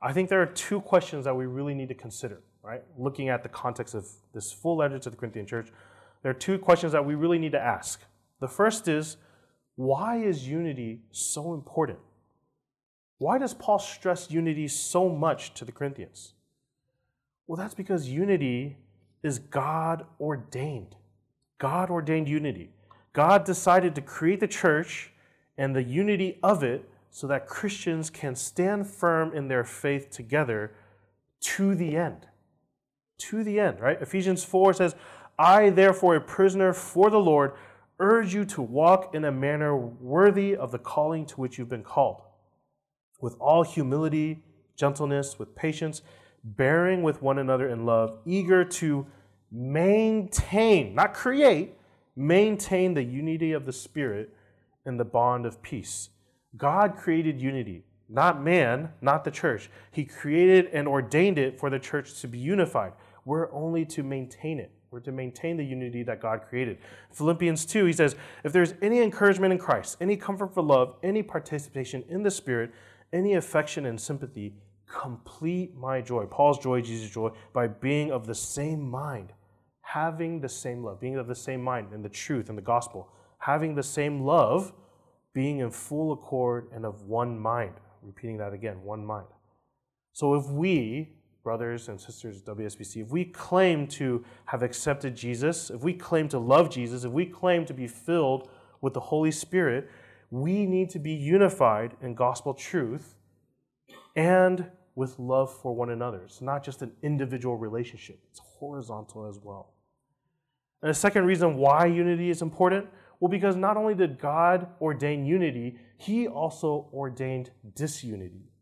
Speaker 1: I think there are two questions that we really need to consider, right? Looking at the context of this full letter to the Corinthian church, there are two questions that we really need to ask. The first is why is unity so important? Why does Paul stress unity so much to the Corinthians? Well, that's because unity is God ordained. God ordained unity. God decided to create the church and the unity of it so that Christians can stand firm in their faith together to the end. To the end, right? Ephesians 4 says, I, therefore, a prisoner for the Lord, urge you to walk in a manner worthy of the calling to which you've been called, with all humility, gentleness, with patience, bearing with one another in love, eager to maintain, not create, maintain the unity of the Spirit in the bond of peace. God created unity. not man, not the church. He created and ordained it for the church to be unified. We're only to maintain it. We're to maintain the unity that God created. Philippians 2, he says, If there's any encouragement in Christ, any comfort for love, any participation in the Spirit, any affection and sympathy, complete my joy. Paul's joy, Jesus' joy, by being of the same mind, having the same love, being of the same mind in the truth and the gospel, having the same love, being in full accord and of one mind. Repeating that again, one mind. So if we, brothers and sisters of WSBC, if we claim to have accepted Jesus, if we claim to love Jesus, if we claim to be filled with the Holy Spirit, we need to be unified in gospel truth and with love for one another. It's not just an individual relationship, it's horizontal as well. And the second reason why unity is important well, because not only did God ordain unity, He also ordained disunity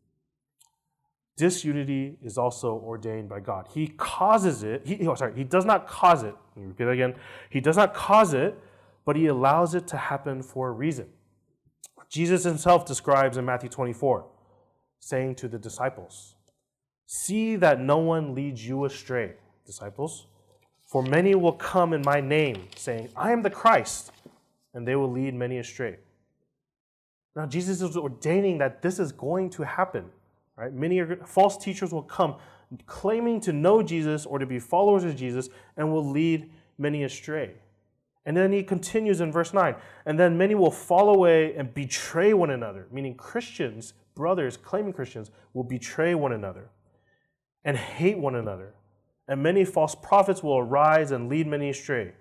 Speaker 1: disunity is also ordained by God. He causes it, he, oh, sorry, he does not cause it. Let me repeat that again. He does not cause it, but he allows it to happen for a reason. Jesus himself describes in Matthew 24, saying to the disciples, See that no one leads you astray, disciples, for many will come in my name, saying, I am the Christ, and they will lead many astray. Now, Jesus is ordaining that this is going to happen. Right? Many are, false teachers will come claiming to know Jesus or to be followers of Jesus and will lead many astray. And then he continues in verse 9, and then many will fall away and betray one another, meaning Christians, brothers claiming Christians, will betray one another and hate one another. And many false prophets will arise and lead many astray.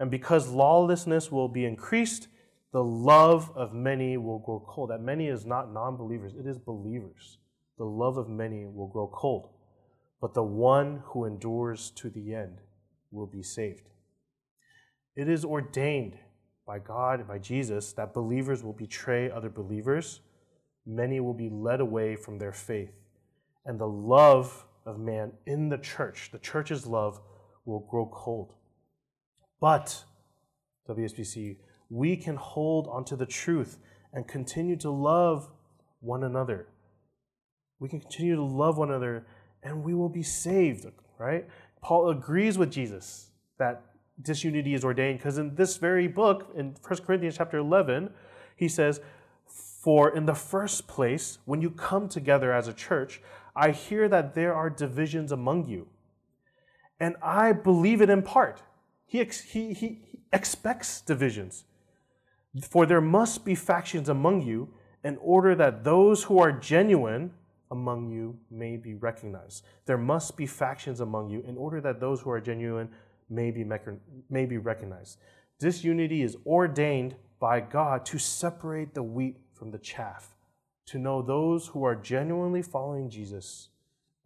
Speaker 1: And because lawlessness will be increased, the love of many will grow cold. That many is not non believers, it is believers the love of many will grow cold, but the one who endures to the end will be saved. It is ordained by God and by Jesus that believers will betray other believers. Many will be led away from their faith. And the love of man in the church, the church's love, will grow cold. But, WSBC, we can hold onto the truth and continue to love one another we can continue to love one another and we will be saved, right? Paul agrees with Jesus that disunity is ordained because in this very book, in 1 Corinthians chapter 11, he says, For in the first place, when you come together as a church, I hear that there are divisions among you. And I believe it in part. He, ex- he, he, expects divisions. For there must be factions among you in order that those who are genuine among you may be recognized. There must be factions among you in order that those who are genuine may be, may be recognized. Disunity is ordained by God to separate the wheat from the chaff, to know those who are genuinely following Jesus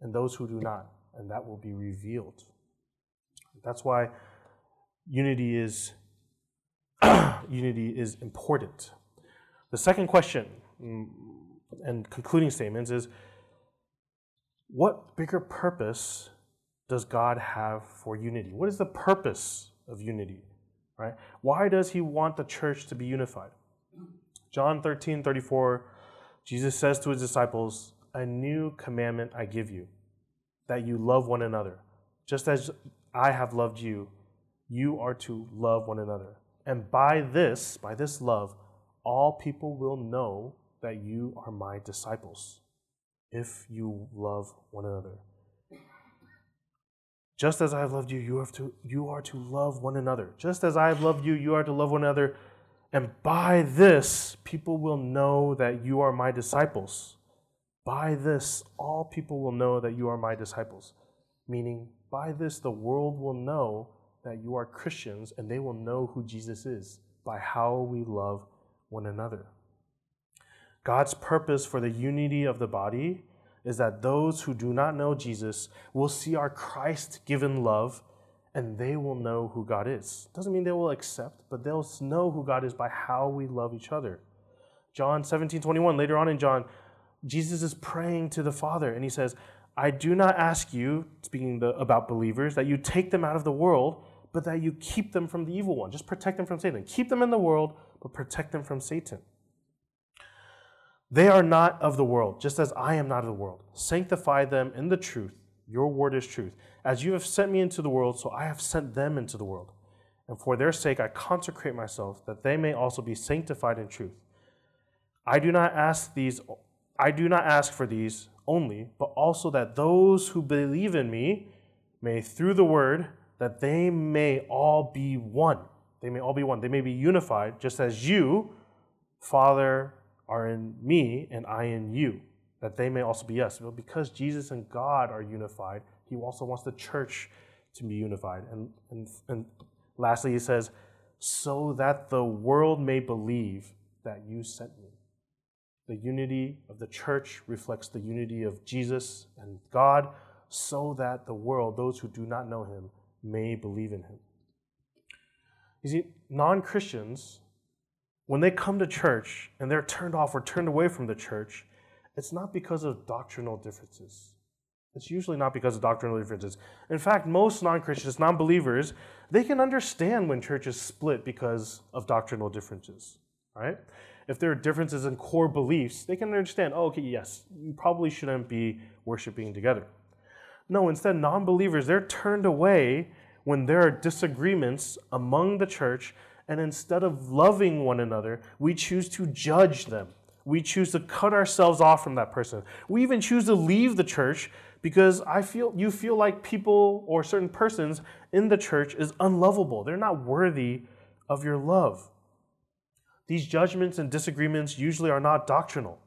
Speaker 1: and those who do not, and that will be revealed. That's why unity is unity is important. The second question mm, and concluding statements is what bigger purpose does God have for unity? What is the purpose of unity? Right? Why does he want the church to be unified? John 13, 34, Jesus says to his disciples, A new commandment I give you, that you love one another. Just as I have loved you, you are to love one another. And by this, by this love, all people will know that you are my disciples if you love one another. Just as I have loved you, you, have to, you are to love one another. Just as I have loved you, you are to love one another. And by this, people will know that you are my disciples. By this, all people will know that you are my disciples. Meaning, by this, the world will know that you are Christians and they will know who Jesus is by how we love one another. God's purpose for the unity of the body is that those who do not know Jesus will see our Christ given love and they will know who God is. Doesn't mean they will accept, but they'll know who God is by how we love each other. John 17 21, later on in John, Jesus is praying to the Father and he says, I do not ask you, speaking the, about believers, that you take them out of the world, but that you keep them from the evil one. Just protect them from Satan. Keep them in the world, but protect them from Satan. They are not of the world, just as I am not of the world. Sanctify them in the truth. Your word is truth. As you have sent me into the world, so I have sent them into the world. And for their sake I consecrate myself, that they may also be sanctified in truth. I do not ask these I do not ask for these only, but also that those who believe in me may through the word that they may all be one. They may all be one. They may be unified, just as you, Father, are in me and I in you, that they may also be us. Because Jesus and God are unified, he also wants the church to be unified. And, and, and lastly, he says, so that the world may believe that you sent me. The unity of the church reflects the unity of Jesus and God, so that the world, those who do not know him, may believe in him. You see, non Christians when they come to church and they're turned off or turned away from the church, it's not because of doctrinal differences. It's usually not because of doctrinal differences. In fact, most non Christians, non believers, they can understand when churches split because of doctrinal differences, right? If there are differences in core beliefs, they can understand, oh, okay, yes, you probably shouldn't be worshiping together. No, instead, non believers, they're turned away when there are disagreements among the church and instead of loving one another, we choose to judge them. We choose to cut ourselves off from that person. We even choose to leave the church because I feel you feel like people or certain persons in the church is unlovable. They're not worthy of your love. These judgments and disagreements usually are not doctrinal.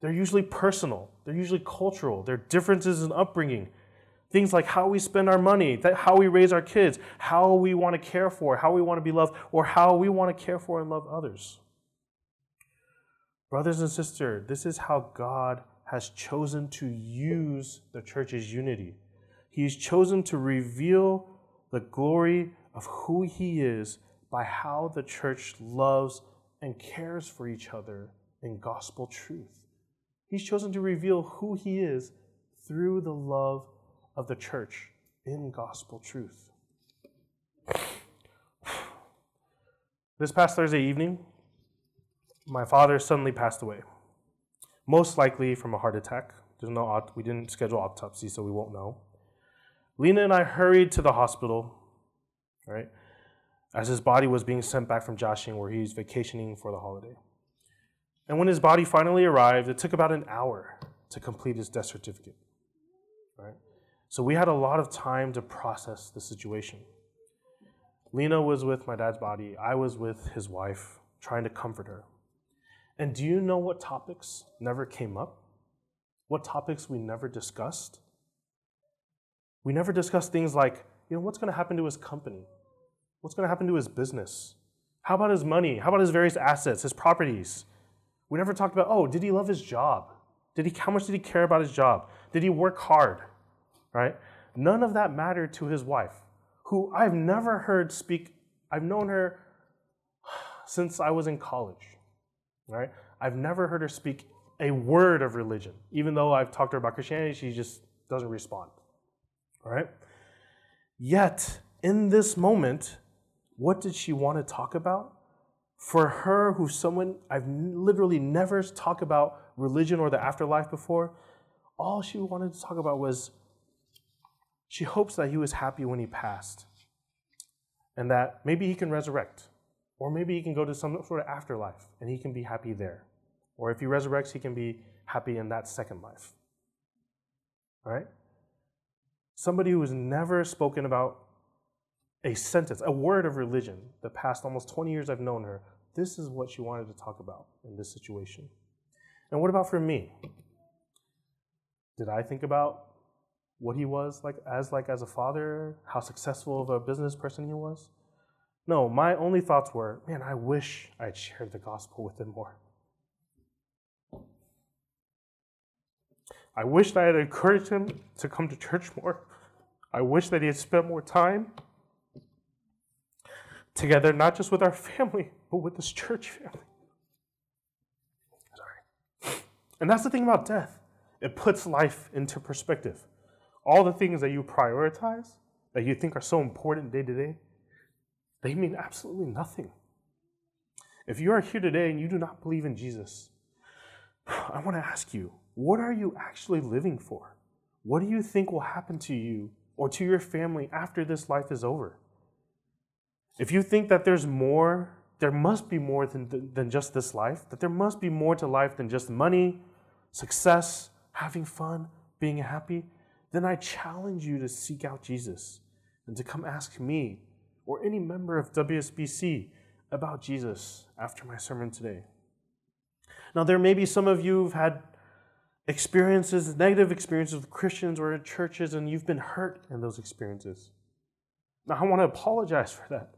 Speaker 1: They're usually personal. They're usually cultural. They're differences in upbringing. Things like how we spend our money, how we raise our kids, how we want to care for, how we want to be loved, or how we want to care for and love others. Brothers and sisters, this is how God has chosen to use the church's unity. He's chosen to reveal the glory of who He is by how the church loves and cares for each other in gospel truth. He's chosen to reveal who He is through the love of the church in gospel truth. This past Thursday evening, my father suddenly passed away. Most likely from a heart attack. There's no, we didn't schedule autopsy, so we won't know. Lena and I hurried to the hospital, right, as his body was being sent back from Jiaxing, where he's vacationing for the holiday. And when his body finally arrived, it took about an hour to complete his death certificate. Right? So we had a lot of time to process the situation. Lena was with my dad's body. I was with his wife, trying to comfort her. And do you know what topics never came up? What topics we never discussed? We never discussed things like, you know, what's going to happen to his company? What's going to happen to his business? How about his money? How about his various assets, his properties? We never talked about, oh, did he love his job? Did he, how much did he care about his job? Did he work hard? right? None of that mattered to his wife, who I've never heard speak. I've known her since I was in college, right? I've never heard her speak a word of religion. Even though I've talked to her about Christianity, she just doesn't respond, right? Yet, in this moment, what did she want to talk about? For her, who's someone I've literally never talked about religion or the afterlife before, all she wanted to talk about was she hopes that he was happy when he passed and that maybe he can resurrect, or maybe he can go to some sort of afterlife and he can be happy there. Or if he resurrects, he can be happy in that second life. All right? Somebody who has never spoken about a sentence, a word of religion, the past almost 20 years I've known her, this is what she wanted to talk about in this situation. And what about for me? Did I think about what he was like as like as a father, how successful of a business person he was. No, my only thoughts were, man, I wish I'd shared the gospel with him more. I wish that I had encouraged him to come to church more. I wish that he had spent more time together, not just with our family, but with this church family. Sorry. And that's the thing about death. It puts life into perspective all the things that you prioritize, that you think are so important day to day, they mean absolutely nothing. If you are here today and you do not believe in Jesus, I want to ask you, what are you actually living for? What do you think will happen to you or to your family after this life is over? If you think that there's more, there must be more than, than just this life, that there must be more to life than just money, success, having fun, being happy, then I challenge you to seek out Jesus and to come ask me or any member of WSBC about Jesus after my sermon today. Now, there may be some of you who've had experiences, negative experiences with Christians or in churches, and you've been hurt in those experiences. Now, I want to apologize for that,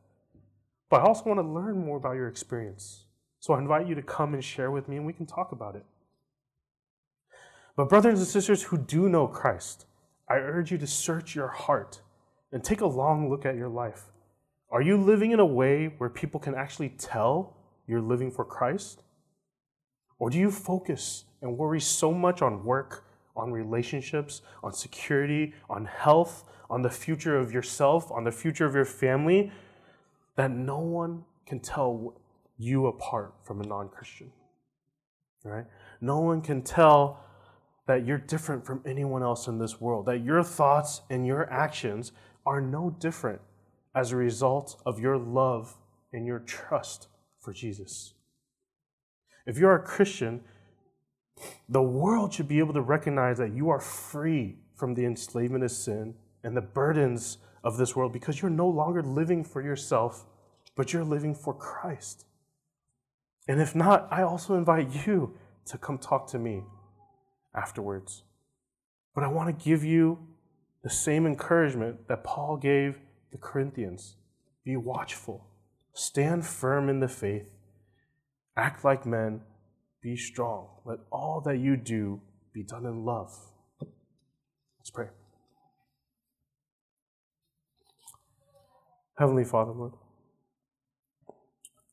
Speaker 1: but I also want to learn more about your experience. So I invite you to come and share with me, and we can talk about it. But, brothers and sisters who do know Christ, I urge you to search your heart and take a long look at your life. Are you living in a way where people can actually tell you're living for Christ? Or do you focus and worry so much on work, on relationships, on security, on health, on the future of yourself, on the future of your family, that no one can tell you apart from a non Christian? Right? No one can tell that you're different from anyone else in this world, that your thoughts and your actions are no different as a result of your love and your trust for Jesus. If you're a Christian, the world should be able to recognize that you are free from the enslavement of sin and the burdens of this world because you're no longer living for yourself, but you're living for Christ. And if not, I also invite you to come talk to me afterwards. But I want to give you the same encouragement that Paul gave the Corinthians be watchful, stand firm in the faith, act like men, be strong. Let all that you do be done in love. Let's pray. Heavenly Father, Lord,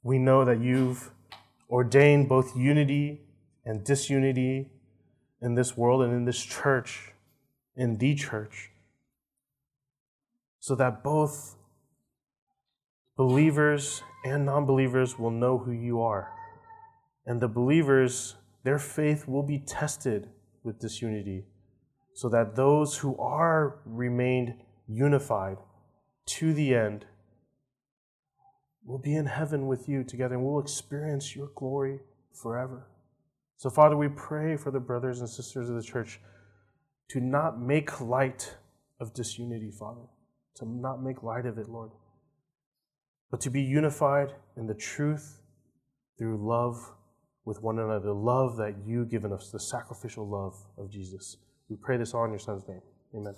Speaker 1: we know that you've ordained both unity and disunity in this world and in this church, in the church, so that both believers and non believers will know who you are. And the believers, their faith will be tested with disunity, so that those who are remained unified to the end will be in heaven with you together and we'll experience your glory forever. So, Father, we pray for the brothers and sisters of the church to not make light of disunity, Father, to not make light of it, Lord, but to be unified in the truth through love with one another, the love that you've given us, the sacrificial love of Jesus. We pray this all in your Son's name. Amen.